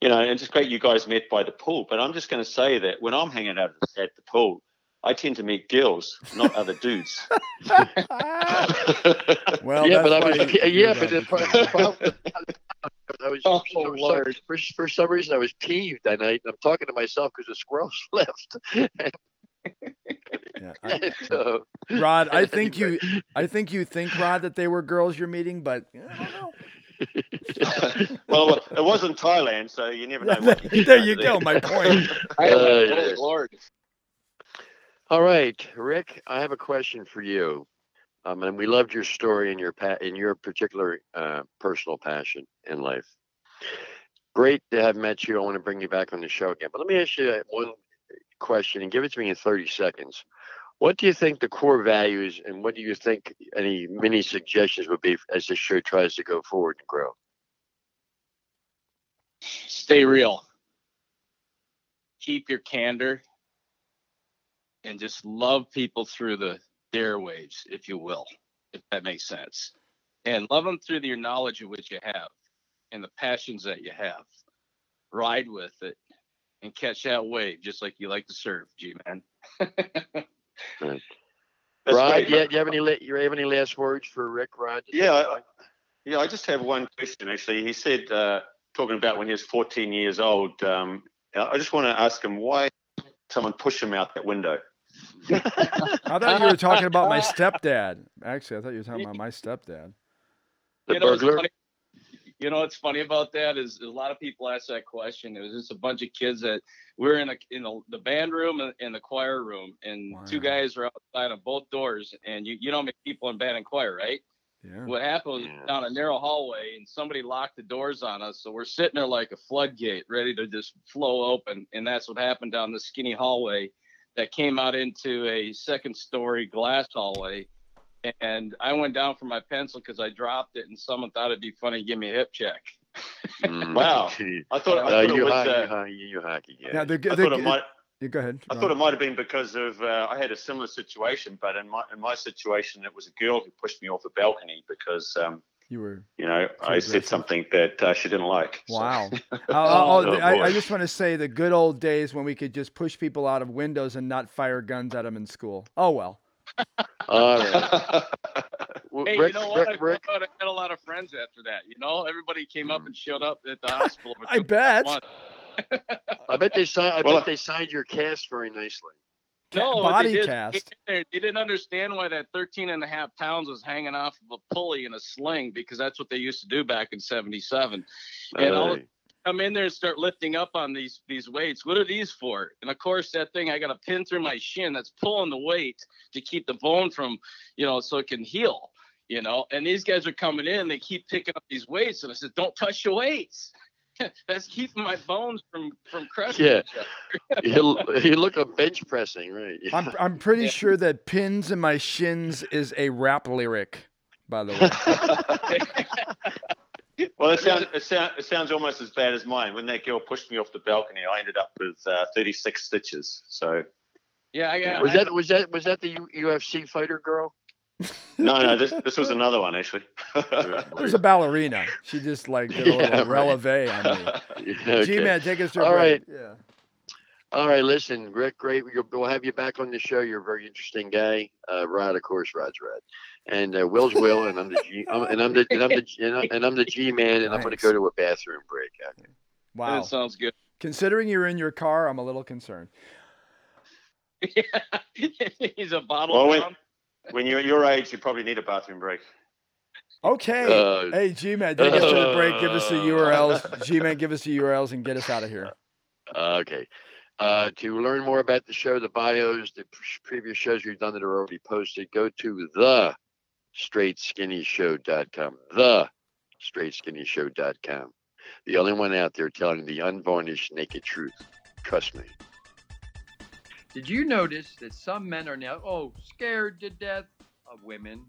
You know, and it's great you guys met by the pool. But I'm just going to say that when I'm hanging out at the pool, I tend to meet girls, not other dudes. Well, yeah, but I was. why pe- you- Yeah, you but the don't. pro- problem. I was Oh, for, some, Lord. for, for some reason I was peeved that night. and I'm talking to myself because the squirrels left. Yeah, I- so, Rod, I think you, I think you think Rod that they were girls you're meeting, but I don't know. well, it wasn't Thailand, so you never know. What there you go. My point. I, Uh, yes. Lord. All right, Rick, I have a question for you. Um, and we loved your story and your pa- and your particular uh, personal passion in life. Great to have met you. I want to bring you back on the show again. But let me ask you one question and give it to me in 30 seconds. What do you think the core values and what do you think any mini suggestions would be as this show tries to go forward and grow? Stay real. Keep your candor and just love people through the airwaves, if you will, if that makes sense. And love them through your knowledge of what you have and the passions that you have. Ride with it and catch that wave just like you like to surf, G man. That's Rod, yeah, do you have any la- you have any last words for Rick, Rod? Yeah, I, I- yeah. I just have one question. Actually, he said uh, talking about when he was 14 years old. Um, I just want to ask him why someone pushed him out that window. I thought you were talking about my stepdad. Actually, I thought you were talking about my stepdad. The you know, what's burglar? funny- you know what's funny about that is a lot of people ask that question. It was just a bunch of kids that we are in a in the, the band room and, and the choir room, and two guys were outside of both doors. And you you don't make people in band and choir, right? Yeah. What happened was Yeah. down a narrow hallway, and somebody locked the doors on us. So we're sitting there like a floodgate, ready to just flow open. And that's what happened down the skinny hallway that came out into a second story glass hallway. And I went down for my pencil because I dropped it, and someone thought it'd be funny to give me a hip check. Mm. Wow. I thought, I Uh, thought you, it was. hockey, Uh, hockey, you hockey, yeah. Now, the, I the, thought it might. you go ahead. I Rod. thought it might have been because of uh, I had a similar situation, but in my in my situation, it was a girl who pushed me off a balcony because um, you were. you know I Too said something that uh, she didn't like. Wow. Uh, oh, Oh, I, I just want to say the good old days when we could just push people out of windows and not fire guns at them in school. Oh well. All right. W- Hey, Rick, you know what? Rick, I, Rick, I had a lot of friends after that. You know, everybody came up and showed up at the hospital. I bet. I bet they signed. I Well, bet they signed your cast very nicely. No, Body they, did, cast. They, they didn't understand why that 13 and a half pounds was hanging off of a pulley in a sling because that's what they used to do back in 77. And all Aye. come in there and start lifting up on these these weights. What are these for? And of course, that thing I got a pin through my shin that's pulling the weight to keep the bone from, you know, so it can heal. You know, and these guys are coming in, they keep picking up these weights, and I said, "Don't touch the weights. that's keeping my bones from from crushing Yeah. each other." you, you look up bench pressing, right? I'm I'm pretty Yeah. sure that pins in my shins is a rap lyric. By the way. well, it sounds it, sound, it sounds almost as bad as mine. When that girl pushed me off the balcony, I ended up with uh, 36 stitches. So Yeah, I got. Was I- that was that was that the U- UFC fighter girl? No, no, this this was another one actually. There's a ballerina. She just like did a little Yeah, right. releve on me. Okay. G man, take us to a All break. right. Yeah. All right, listen, Rick, great. We'll- We'll have you back on the show. You're a very interesting guy. Uh, Rod, of course, Rod's Rod, and uh, Will's Will, and I'm the G, I'm, and I'm the and I'm the and I'm, and I'm the G man, and I'm going to go to a bathroom break. Okay. Wow. That sounds good. Considering you're in your car, I'm a little concerned. Yeah. He's a bottle. Well, wait. Down. when you're at your age, you probably need a bathroom break. Okay. Uh, hey, G man, take us to the break. Give us the uh, URLs. G man, give us the URLs and get us out of here. Okay. Uh, to learn more about the show, the bios, the previous shows we've done that are already posted, go to the straightskinny.show.com. The straightskinny.show.com. The only one out there telling the unvarnished naked truth. Trust me. Did you notice that some men are now, oh, scared to death of women?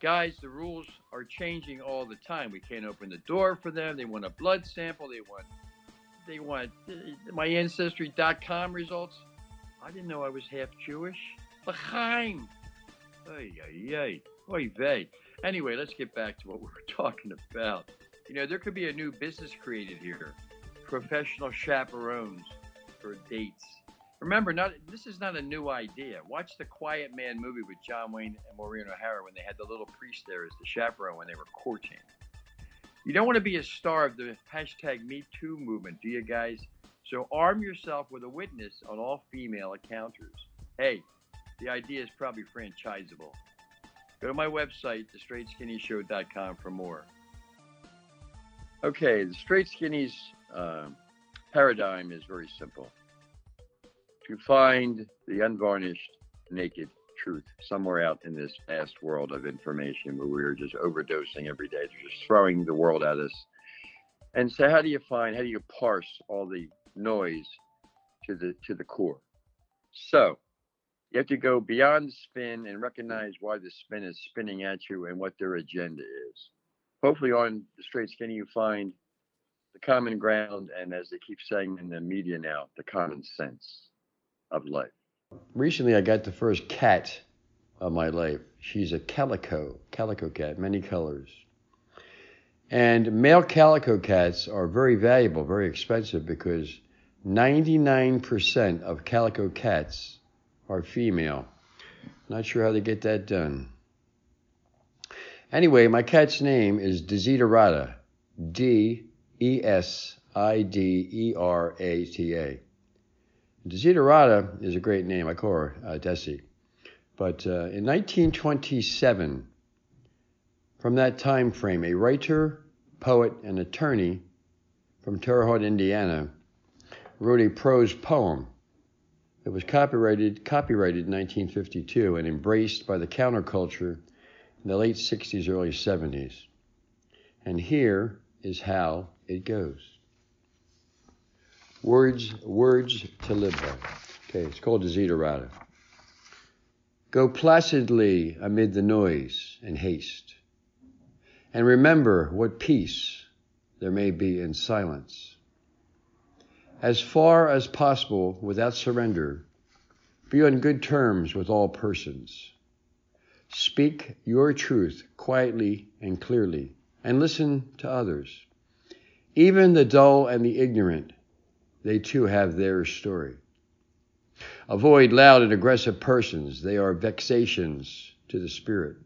Guys, the rules are changing all the time. We can't open the door for them. They want a blood sample. They want, they want uh, my ancestry.com results. I didn't know I was half Jewish. L'chaim. Ay, ay, ay. Oy vey. Anyway, let's get back to what we were talking about. You know, there could be a new business created here. Professional chaperones for dates. Remember, not this is not a new idea. Watch the Quiet Man movie with John Wayne and Maureen O'Hara when they had the little priest there as the chaperone when they were courting. You don't want to be a star of the hashtag Me Too movement, do you guys? So arm yourself with a witness on all female encounters. Hey, the idea is probably franchisable. Go to my website, thestraightskinnyshow.com, for more. Okay, the Straight Skinny's uh, paradigm is very simple. To find the unvarnished, naked truth somewhere out in this vast world of information where we're just overdosing every day. They're just throwing the world at us. And so how do you find, how do you parse all the noise to the to the core? So you have to go beyond spin and recognize why the spin is spinning at you and what their agenda is. Hopefully, on the straight skinny, you find the common ground, and as they keep saying in the media now, the common sense of life. Recently, I got the first cat of my life. She's a calico, calico cat, many colors. And male calico cats are very valuable, very expensive because 99% of calico cats are female. Not sure how they get that done. Anyway, my cat's name is Desiderata. D E S I D E R A T A. Desiderata is a great name. I call her uh, Desi. But uh, in 1927, from that time frame, a writer, poet, and attorney from Terre Haute, Indiana, wrote a prose poem that was copyrighted, copyrighted in 1952 and embraced by the counterculture in the late 60s, early 70s. And here is how it goes. Words, words to live by. Okay, it's called Desiderata. Go placidly amid the noise and haste, and remember what peace there may be in silence. As far as possible, without surrender, be on good terms with all persons. Speak your truth quietly and clearly, and listen to others. Even the dull and the ignorant, they too have their story. Avoid loud and aggressive persons, they are vexations to the spirit.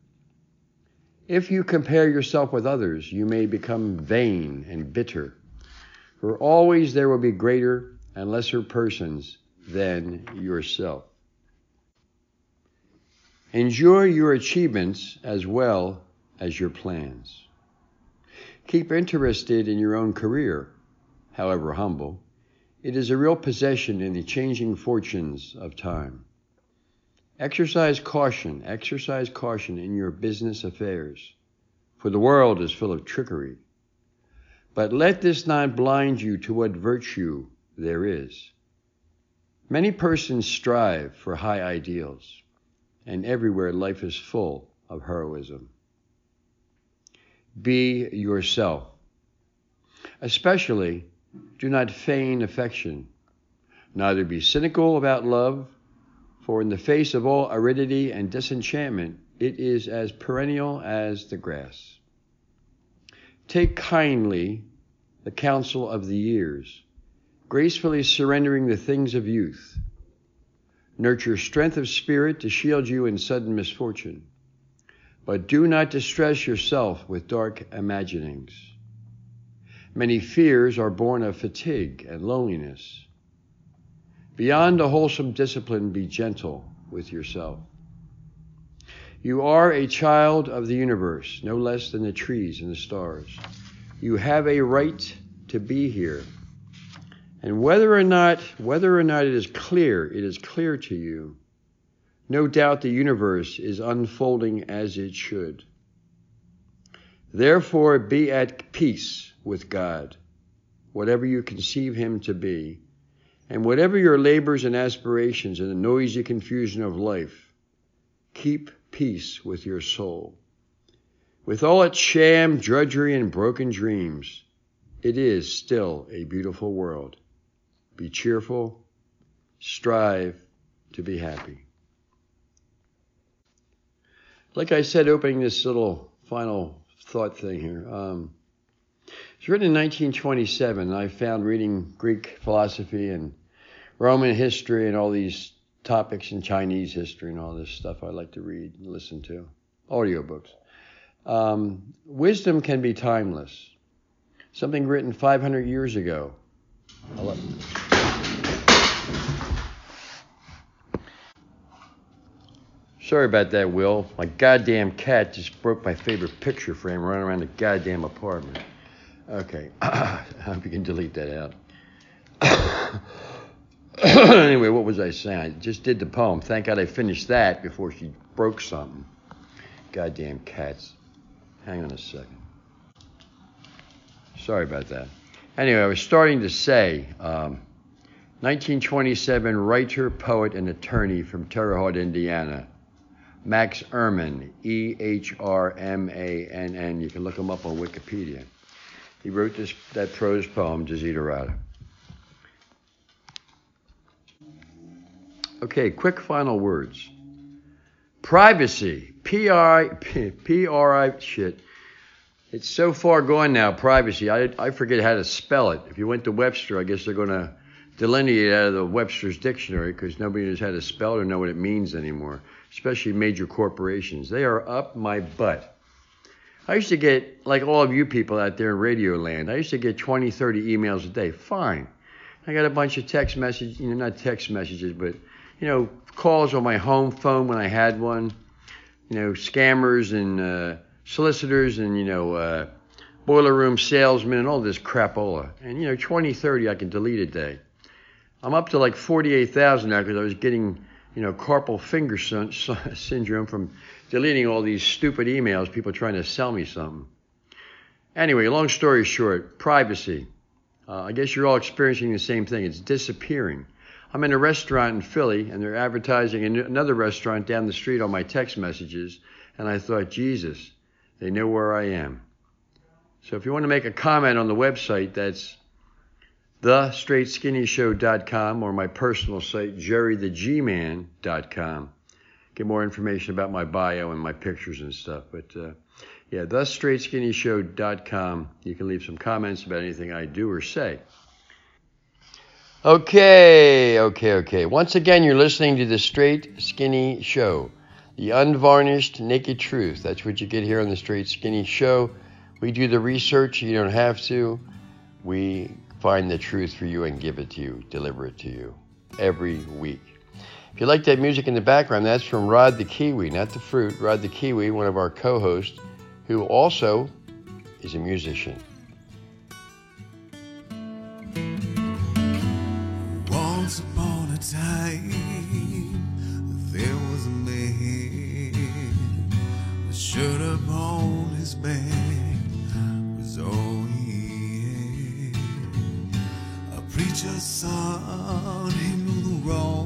If you compare yourself with others, you may become vain and bitter, for always there will be greater and lesser persons than yourself. Enjoy your achievements as well as your plans. Keep interested in your own career, however humble. It is a real possession in the changing fortunes of time. Exercise caution, exercise caution in your business affairs, for the world is full of trickery. But let this not blind you to what virtue there is. Many persons strive for high ideals, and everywhere life is full of heroism. Be yourself. Especially, do not feign affection. Neither be cynical about love, for in the face of all aridity and disenchantment, it is as perennial as the grass. Take kindly the counsel of the years, gracefully surrendering the things of youth. Nurture strength of spirit to shield you in sudden misfortune. But do not distress yourself with dark imaginings. Many fears are born of fatigue and loneliness. Beyond a wholesome discipline, be gentle with yourself. You are a child of the universe, no less than the trees and the stars. You have a right to be here. And whether or not whether or not it is clear, it is clear to you. No doubt the universe is unfolding as it should. Therefore be at peace with God, whatever you conceive him to be, and whatever your labors and aspirations in the noisy confusion of life, keep peace with your soul. With all its sham, drudgery, and broken dreams, it is still a beautiful world. Be cheerful, strive to be happy. Like I said, opening this little final thought thing here. Um, it's written in 1927, and I found reading Greek philosophy and Roman history and all these topics in Chinese history and all this stuff I like to read and listen to, audiobooks. Um, wisdom can be timeless. Something written 500 years ago. Sorry about that, Will. My goddamn cat just broke my favorite picture frame running around the goddamn apartment. Okay, I hope you can delete that out. anyway, what was I saying? I just did the poem. Thank God I finished that before she broke something. Goddamn cats. Hang on a second. Sorry about that. Anyway, I was starting to say um, 1927 writer, poet, and attorney from Terre Haute, Indiana. Max Ehrmann, E H R M A N N. You can look him up on Wikipedia. He wrote this that prose poem, Desiderata. Okay, quick final words. Privacy, P R P R I shit. It's so far gone now. Privacy. I I forget how to spell it. If you went to Webster, I guess they're going to delineate out of the Webster's dictionary because nobody knows how to spell it or know what it means anymore. Especially major corporations. They are up my butt. I used to get, like all of you people out there in radio land, I used to get 20, 30 emails a day. Fine. I got a bunch of text messages, you know, not text messages, but, you know, calls on my home phone when I had one. You know, scammers and uh, solicitors and, you know, uh, boiler room salesmen and all this crapola. And, you know, 20, 30 I can delete a day. I'm up to like 48,000 now because I was getting, you know, carpal finger syndrome from deleting all these stupid emails, people trying to sell me something. Anyway, long story short, privacy. Uh, I guess you're all experiencing the same thing. It's disappearing. I'm in a restaurant in Philly, and they're advertising in another restaurant down the street on my text messages, and I thought, Jesus, they know where I am. So if you want to make a comment on the website, that's thestraightskinnyshow.com or my personal site, jerrythegman.com. Get more information about my bio and my pictures and stuff. But uh, yeah, thestraightskinnyshow.com. You can leave some comments about anything I do or say. Okay, okay, okay. Once again, you're listening to the Straight Skinny Show, the unvarnished, naked truth. That's what you get here on the Straight Skinny Show. We do the research, you don't have to. We find the truth for you and give it to you, deliver it to you every week. If you like that music in the background, that's from Rod the Kiwi, not the fruit. Rod the Kiwi, one of our co hosts, who also is a musician. Once upon a time, there was a man with shirt upon his had. A him son, the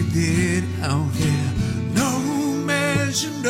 did out there, no man should